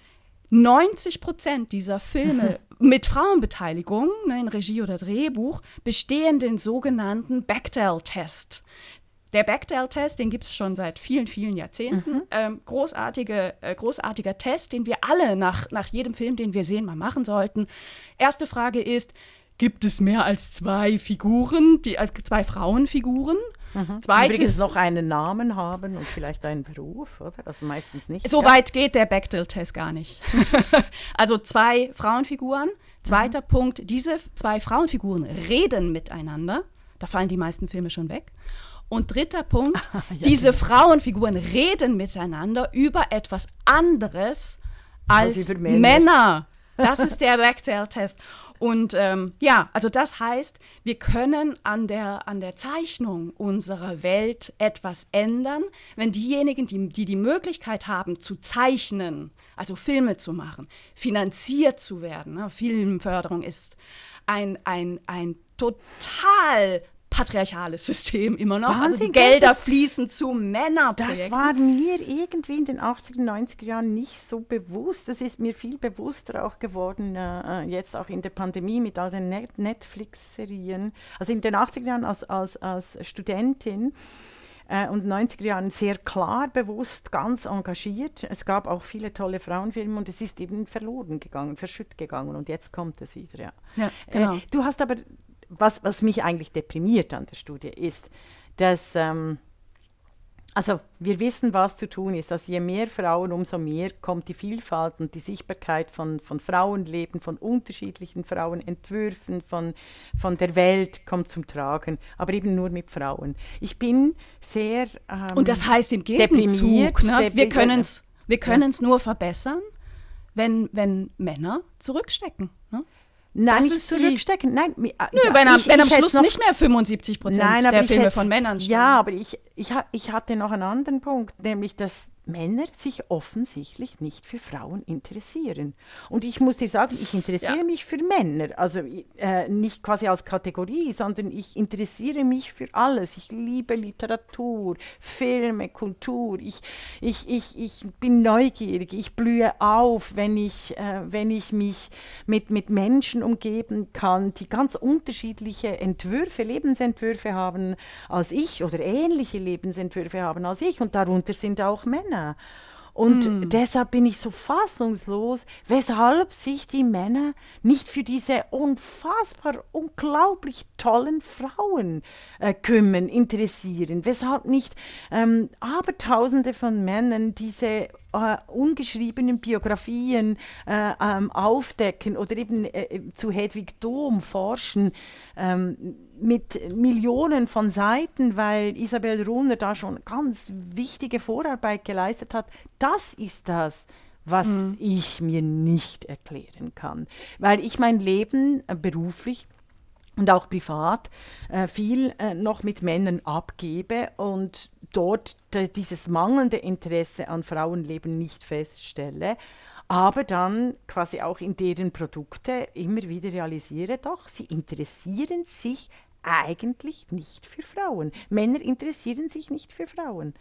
90 Prozent dieser Filme mit Frauenbeteiligung ne, in Regie oder Drehbuch bestehen den sogenannten Bechdel-Test. Der Bechdel-Test, den gibt es schon seit vielen, vielen Jahrzehnten. Mhm. Ähm, großartige, äh, großartiger Test, den wir alle nach, nach jedem Film, den wir sehen, mal machen sollten. Erste Frage ist, gibt es mehr als zwei Figuren, die, äh, zwei Frauenfiguren? Mhm. Zweite, Übrigens noch einen Namen haben und vielleicht einen Beruf, oder? Also meistens nicht. So ja. weit geht der Bechdel-Test gar nicht. also zwei Frauenfiguren. Zweiter mhm. Punkt, diese zwei Frauenfiguren reden miteinander. Da fallen die meisten Filme schon weg. Und dritter Punkt, ja, diese genau. Frauenfiguren reden miteinander über etwas anderes als Männer. Männer. Das ist der Bechdel-Test. Und ähm, ja, also das heißt, wir können an der, an der Zeichnung unserer Welt etwas ändern, wenn diejenigen, die, die die Möglichkeit haben zu zeichnen, also Filme zu machen, finanziert zu werden. Ne? Filmförderung ist ein, ein, ein total patriarchales System immer noch. Wahnsinn, also die? Gelder Das- fließen zu Männerprojekten. Das war mir irgendwie in den 80er, 90er Jahren nicht so bewusst. Das ist mir viel bewusster auch geworden, äh, äh, jetzt auch in der Pandemie mit all den Net Netflix-Serien. Also in den 80er Jahren als, als, als Studentin äh, und 90er Jahren sehr klar, bewusst, ganz engagiert. Es gab auch viele tolle Frauenfilme und es ist eben verloren gegangen, verschütt gegangen und jetzt kommt es wieder, ja. Ja, genau. Äh, du hast aber, was, was mich eigentlich deprimiert an der Studie ist, dass, ähm, also wir wissen, was zu tun ist, dass je mehr Frauen, umso mehr kommt die Vielfalt und die Sichtbarkeit von, von Frauenleben, von unterschiedlichen Frauenentwürfen, von, von der Welt kommt zum Tragen, aber eben nur mit Frauen. Ich bin sehr... Ähm, Und das heißt im Gegenzug, ne, wir können es wir können's nur verbessern, wenn, wenn Männer zurückstecken. Ne? Nein, das nicht zurückstecken. Nein, ah, Nö, ja, wenn, am, ich- wenn am ich hätte Schluss noch- nicht mehr 75 Prozent der Filme hätte- von Männern stammen. Ja, aber ich, ich, ich hatte noch einen anderen Punkt, nämlich dass Männer sich offensichtlich nicht für Frauen interessieren. Und ich muss dir sagen, ich interessiere Ja. mich für Männer. Also äh, nicht quasi als Kategorie, sondern ich interessiere mich für alles. Ich liebe Literatur, Filme, Kultur. Ich, ich, ich, ich bin neugierig. Ich blühe auf, wenn ich, äh, wenn ich mich mit, mit Menschen umgeben kann, die ganz unterschiedliche Entwürfe, Lebensentwürfe haben als ich oder ähnliche Lebensentwürfe haben als ich. Und darunter sind auch Männer. Und deshalb bin ich so fassungslos, weshalb sich die Männer nicht für diese unfassbar, unglaublich tollen Frauen äh, kümmern, interessieren. Weshalb nicht ähm, Abertausende von Männern diese äh, ungeschriebenen Biografien äh, ähm, aufdecken oder eben äh, zu Hedwig Dom forschen ähm, mit Millionen von Seiten, weil Isabel Runner da schon ganz wichtige Vorarbeit geleistet hat. Das ist das, was ich mir nicht erklären kann, weil ich mein Leben äh, beruflich und auch privat äh, viel äh, noch mit Männern abgebe und dort dieses mangelnde Interesse an Frauenleben nicht feststelle, aber dann quasi auch in deren Produkte immer wieder realisiere, doch, sie interessieren sich eigentlich nicht für Frauen. Männer interessieren sich nicht für Frauen.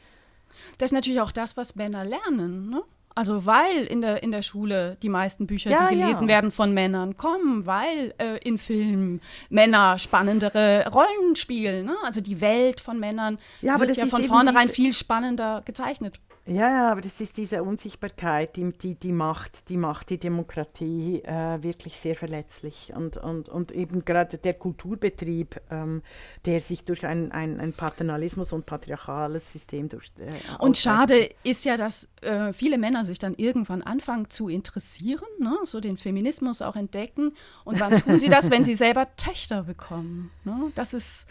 Das ist natürlich auch das, was Männer lernen. Ne? Also weil in der, in der Schule die meisten Bücher, Ja, die gelesen ja. werden, von Männern kommen, weil äh, in Filmen Männer spannendere Rollen spielen. Ne? Also die Welt von Männern Ja, wird ja von vornherein viel spannender gezeichnet. Ja, ja, aber das ist diese Unsichtbarkeit, die, die, die, macht, die macht die Demokratie äh, wirklich sehr verletzlich. Und, und, und eben gerade der Kulturbetrieb, ähm, der sich durch ein, ein, ein Paternalismus und patriarchales System durch. Äh, Und schade ist ja, dass äh, viele Männer sich dann irgendwann anfangen zu interessieren, ne? so den Feminismus auch entdecken. Und wann tun sie das, wenn sie selber Töchter bekommen? Ne? Das ist,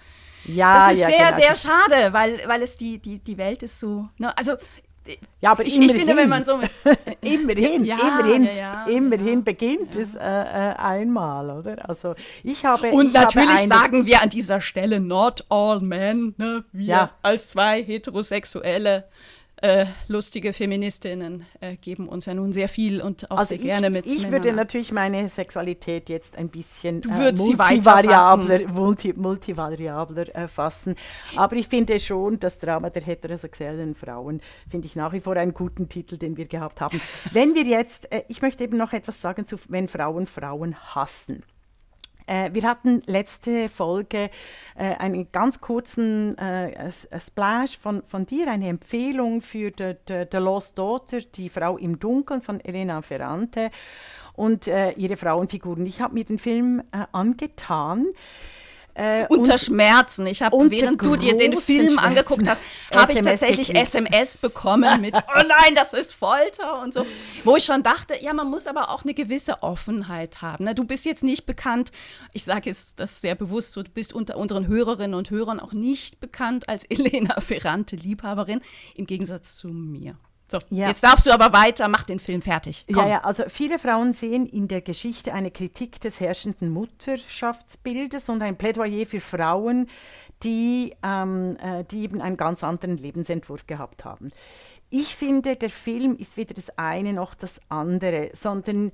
Ja, das ist ja, sehr, genau. sehr schade, weil, weil es die, die, die Welt ist so. Ne? Also Ja, aber ich, ich finde, wenn man so mit. immerhin, Ja, immerhin, ja, ja, immerhin ja, beginnt es äh, äh, einmal, oder? Also ich habe Und ich habe natürlich eine- sagen wir an dieser Stelle not all men, ne? wir als zwei heterosexuelle äh, lustige Feministinnen äh, geben uns ja nun sehr viel und auch Also sehr ich, gerne mit ich Männern würde natürlich meine Sexualität jetzt ein bisschen äh, multivariabler, multi, multivariabler äh, fassen. Aber ich finde schon, das Drama der heterosexuellen Frauen finde ich nach wie vor einen guten Titel, den wir gehabt haben. Wenn wir jetzt, äh, ich möchte eben noch etwas sagen zu, wenn Frauen Frauen hassen. Äh, wir hatten letzte Folge äh, einen ganz kurzen äh, äh, Splash von, von dir, eine Empfehlung für The Lost Daughter, die Frau im Dunkeln von Elena Ferrante und äh, ihre Frauenfiguren. Ich habe mir den Film äh, angetan. Äh, Unter und- Schmerzen. Ich habe, während du dir den Film Schmerzen angeguckt hast, habe ich tatsächlich gekriegt. SMS bekommen mit, oh nein, das ist Folter und so. Wo ich schon dachte, ja, man muss aber auch eine gewisse Offenheit haben. Ne? Du bist jetzt nicht bekannt, ich sage jetzt das sehr bewusst du bist unter unseren Hörerinnen und Hörern auch nicht bekannt als Elena Ferrante Liebhaberin, im Gegensatz zu mir. So, Ja. jetzt darfst du aber weiter, mach den Film fertig. Komm. Ja, ja, also viele Frauen sehen in der Geschichte eine Kritik des herrschenden Mutterschaftsbildes und ein Plädoyer für Frauen, die, ähm, äh, die eben einen ganz anderen Lebensentwurf gehabt haben. Ich finde, der Film ist weder das eine noch das andere, sondern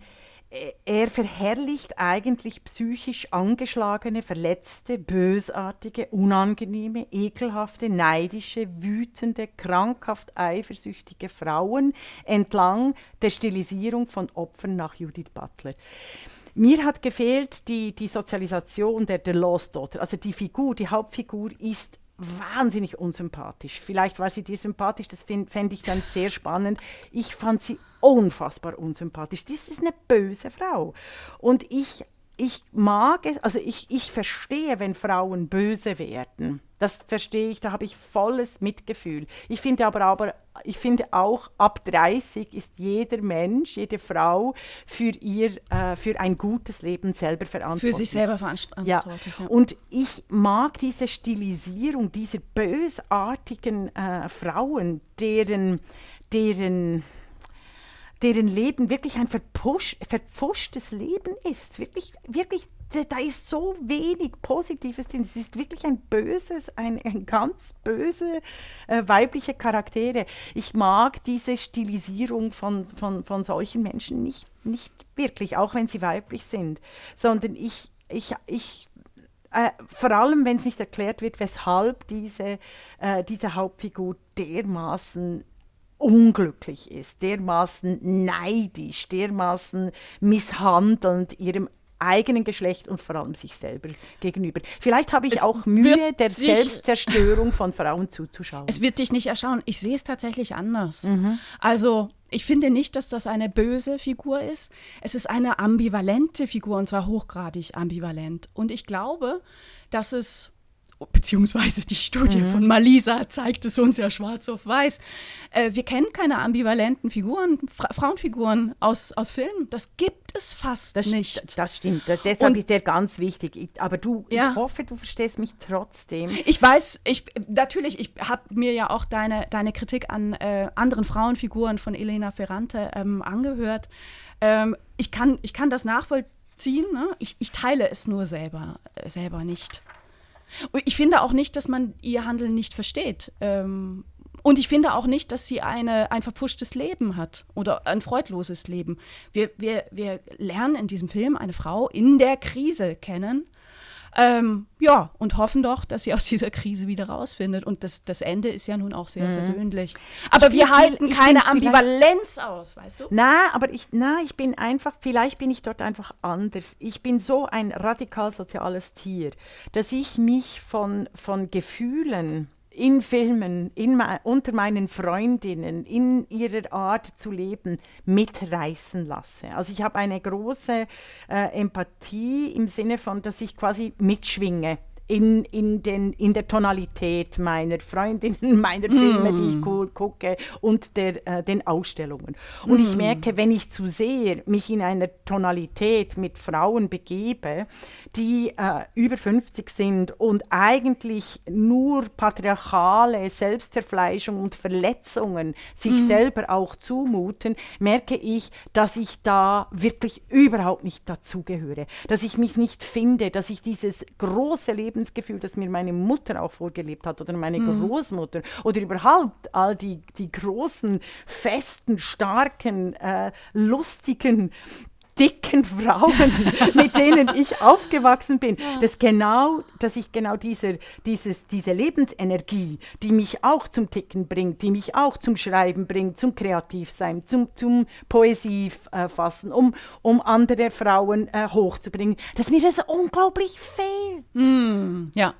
er verherrlicht eigentlich psychisch angeschlagene, verletzte, bösartige, unangenehme, ekelhafte, neidische, wütende, krankhaft eifersüchtige Frauen entlang der Stilisierung von Opfern nach Judith Butler. Mir hat gefehlt die, die Sozialisation der, der Lost Daughter. Also die Figur, die Hauptfigur ist wahnsinnig unsympathisch. Vielleicht war sie dir sympathisch, das fände ich dann sehr spannend. Ich fand sie unfassbar unsympathisch. Das ist eine böse Frau. Und ich, ich mag es, also ich, ich verstehe, wenn Frauen böse werden. Das verstehe ich, da habe ich volles Mitgefühl. Ich finde aber, aber ich finde auch, ab 30 ist jeder Mensch, jede Frau für, ihr, äh, für ein gutes Leben selber verantwortlich. Für sich selber verantwortlich. Ja. ja. Und ich mag diese Stilisierung dieser bösartigen äh, Frauen, deren, deren deren Leben wirklich ein verpfuschtes Leben ist. Wirklich, wirklich da ist so wenig Positives drin. Es ist wirklich ein böses, ein, ein ganz böse äh, weibliche Charaktere. Ich mag diese Stilisierung von, von, von solchen Menschen nicht, nicht wirklich, auch wenn sie weiblich sind, sondern ich, ich, ich äh, vor allem, wenn es nicht erklärt wird, weshalb diese, äh, diese Hauptfigur dermaßen unglücklich ist, dermaßen neidisch, dermaßen misshandelnd ihrem eigenen Geschlecht und vor allem sich selber gegenüber. Vielleicht habe ich es auch Mühe, der Selbstzerstörung von Frauen zuzuschauen. Es wird dich nicht erschauen. Ich sehe es tatsächlich anders. Mhm. Also ich finde nicht, dass das eine böse Figur ist. Es ist eine ambivalente Figur und zwar hochgradig ambivalent. Und ich glaube, dass es beziehungsweise die Studie mhm. von Malisa zeigt es uns ja schwarz auf weiß. Äh, wir kennen keine ambivalenten Figuren, Fra Frauenfiguren aus, aus Filmen. Das gibt es fast das nicht. Das stimmt. Deshalb Und, ist der ganz wichtig. Ich, aber du, ja. ich hoffe, du verstehst mich trotzdem. Ich weiß, ich natürlich, ich habe mir ja auch deine, deine Kritik an äh, anderen Frauenfiguren von Elena Ferrante ähm, angehört. Ähm, ich, kann, ich kann das nachvollziehen. Ne? Ich, ich teile es nur selber, selber nicht. Ich finde auch nicht, dass man ihr Handeln nicht versteht. Ähm, und ich finde auch nicht, dass sie eine, ein verpfuschtes Leben hat oder ein freudloses Leben. Wir, wir, wir lernen in diesem Film eine Frau in der Krise kennen. Ähm, ja, und hoffen doch, dass sie aus dieser Krise wieder rausfindet. Und das, das Ende ist ja nun auch sehr mhm. versöhnlich. Aber wir halten viel, keine Ambivalenz aus, weißt du? Na, aber ich, na, ich bin einfach, vielleicht bin ich dort einfach anders. Ich bin so ein radikal soziales Tier, dass ich mich von, von Gefühlen in Filmen, in, unter meinen Freundinnen, in ihrer Art zu leben, mitreißen lasse. Also ich habe eine große äh, Empathie im Sinne von, dass ich quasi mitschwinge in, in, den, in der Tonalität meiner Freundinnen, meiner Filme, mm. die ich cool gucke und der, äh, den Ausstellungen. Und mm. ich merke, wenn ich zu sehr mich in einer Tonalität mit Frauen begebe, die äh, über 50 sind und eigentlich nur patriarchale Selbstverfleischung und Verletzungen sich mm. selber auch zumuten, merke ich, dass ich da wirklich überhaupt nicht dazugehöre, dass ich mich nicht finde, dass ich dieses große Leben Lebensgefühl, das mir meine Mutter auch vorgelebt hat oder meine mhm. Großmutter oder überhaupt all die, die großen, festen, starken, äh, lustigen dicken Frauen, mit denen ich aufgewachsen bin, ja. dass, genau, dass ich genau diese, dieses, diese Lebensenergie, die mich auch zum Ticken bringt, die mich auch zum Schreiben bringt, zum Kreativsein, zum, zum Poesie äh, fassen, um, um andere Frauen äh, hochzubringen, dass mir das unglaublich fehlt. Mm, ja.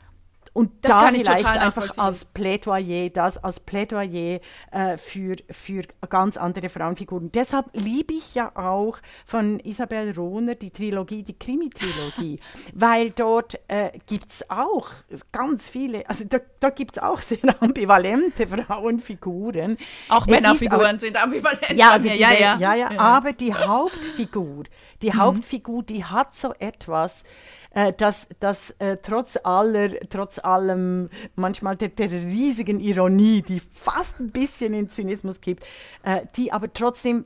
Und das da kann ich vielleicht einfach als Plädoyer, das als Plädoyer äh, für, für ganz andere Frauenfiguren. Deshalb liebe ich ja auch von Isabel Rohner die Trilogie, die Krimi-Trilogie, weil dort äh, gibt es auch ganz viele, also da, da gibt es auch sehr ambivalente Frauenfiguren. Auch es Männerfiguren auch, sind ambivalent. Ja, also ja, ja, ja, ja, ja, aber die Hauptfigur, die mhm. Hauptfigur, die hat so etwas, äh, dass, dass äh, trotz aller, trotz allem manchmal der, der, riesigen Ironie, die fast ein bisschen in Zynismus gibt, äh, die aber trotzdem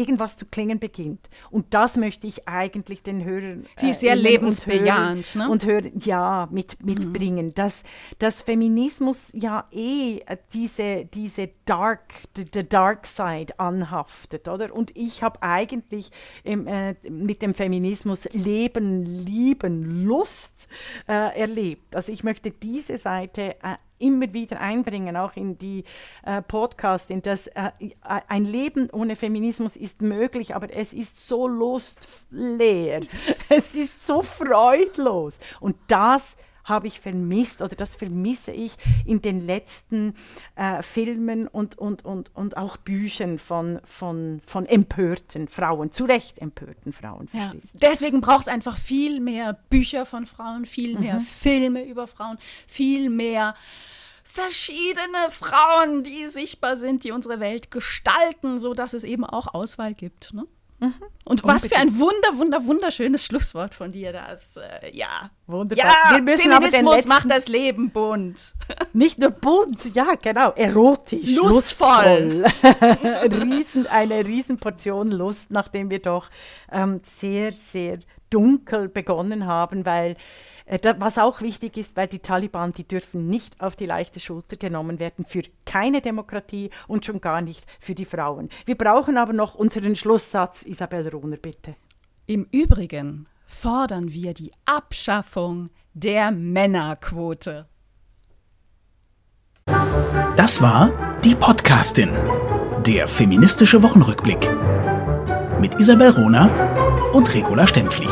irgendwas zu klingen beginnt. Und das möchte ich eigentlich den Hörern. Sie ist sehr äh, lebensbejahend, und Hörern, ne? Und Hörern, ja, mit, mitbringen. Mhm. Dass, dass Feminismus ja eh äh, diese, diese Dark, the Dark Side anhaftet, oder? Und ich habe eigentlich im, äh, mit dem Feminismus Leben, Lieben, Lust äh, erlebt. Also ich möchte diese Seite äh, immer wieder einbringen, auch in die äh, Podcasts, in das äh, ein Leben ohne Feminismus ist möglich, aber es ist so lustleer, es ist so freudlos. Und das habe ich vermisst oder das vermisse ich in den letzten äh, Filmen und, und, und, und auch Büchern von, von, von empörten Frauen, zu Recht empörten Frauen. Ja. Deswegen braucht es einfach viel mehr Bücher von Frauen, viel mehr mhm. Filme über Frauen, viel mehr verschiedene Frauen, die sichtbar sind, die unsere Welt gestalten, sodass es eben auch Auswahl gibt. Ne? Mhm. Und was für ein wunder, wunder, wunderschönes Schlusswort von dir das. Äh, ja, wunderbar. Ja, Wir müssen Feminismus macht das Leben bunt. Nicht nur bunt, ja, genau, erotisch, lustvoll. lustvoll. Riesen, eine Riesenportion Lust, nachdem wir doch ähm, sehr, sehr dunkel begonnen haben, weil was auch wichtig ist, weil die Taliban, die dürfen nicht auf die leichte Schulter genommen werden für keine Demokratie und schon gar nicht für die Frauen. Wir brauchen aber noch unseren Schlusssatz, Isabel Rohner, bitte. Im Übrigen fordern wir die Abschaffung der Männerquote. Das war die Podcastin, der feministische Wochenrückblick mit Isabel Rohner und Regula Stempfli.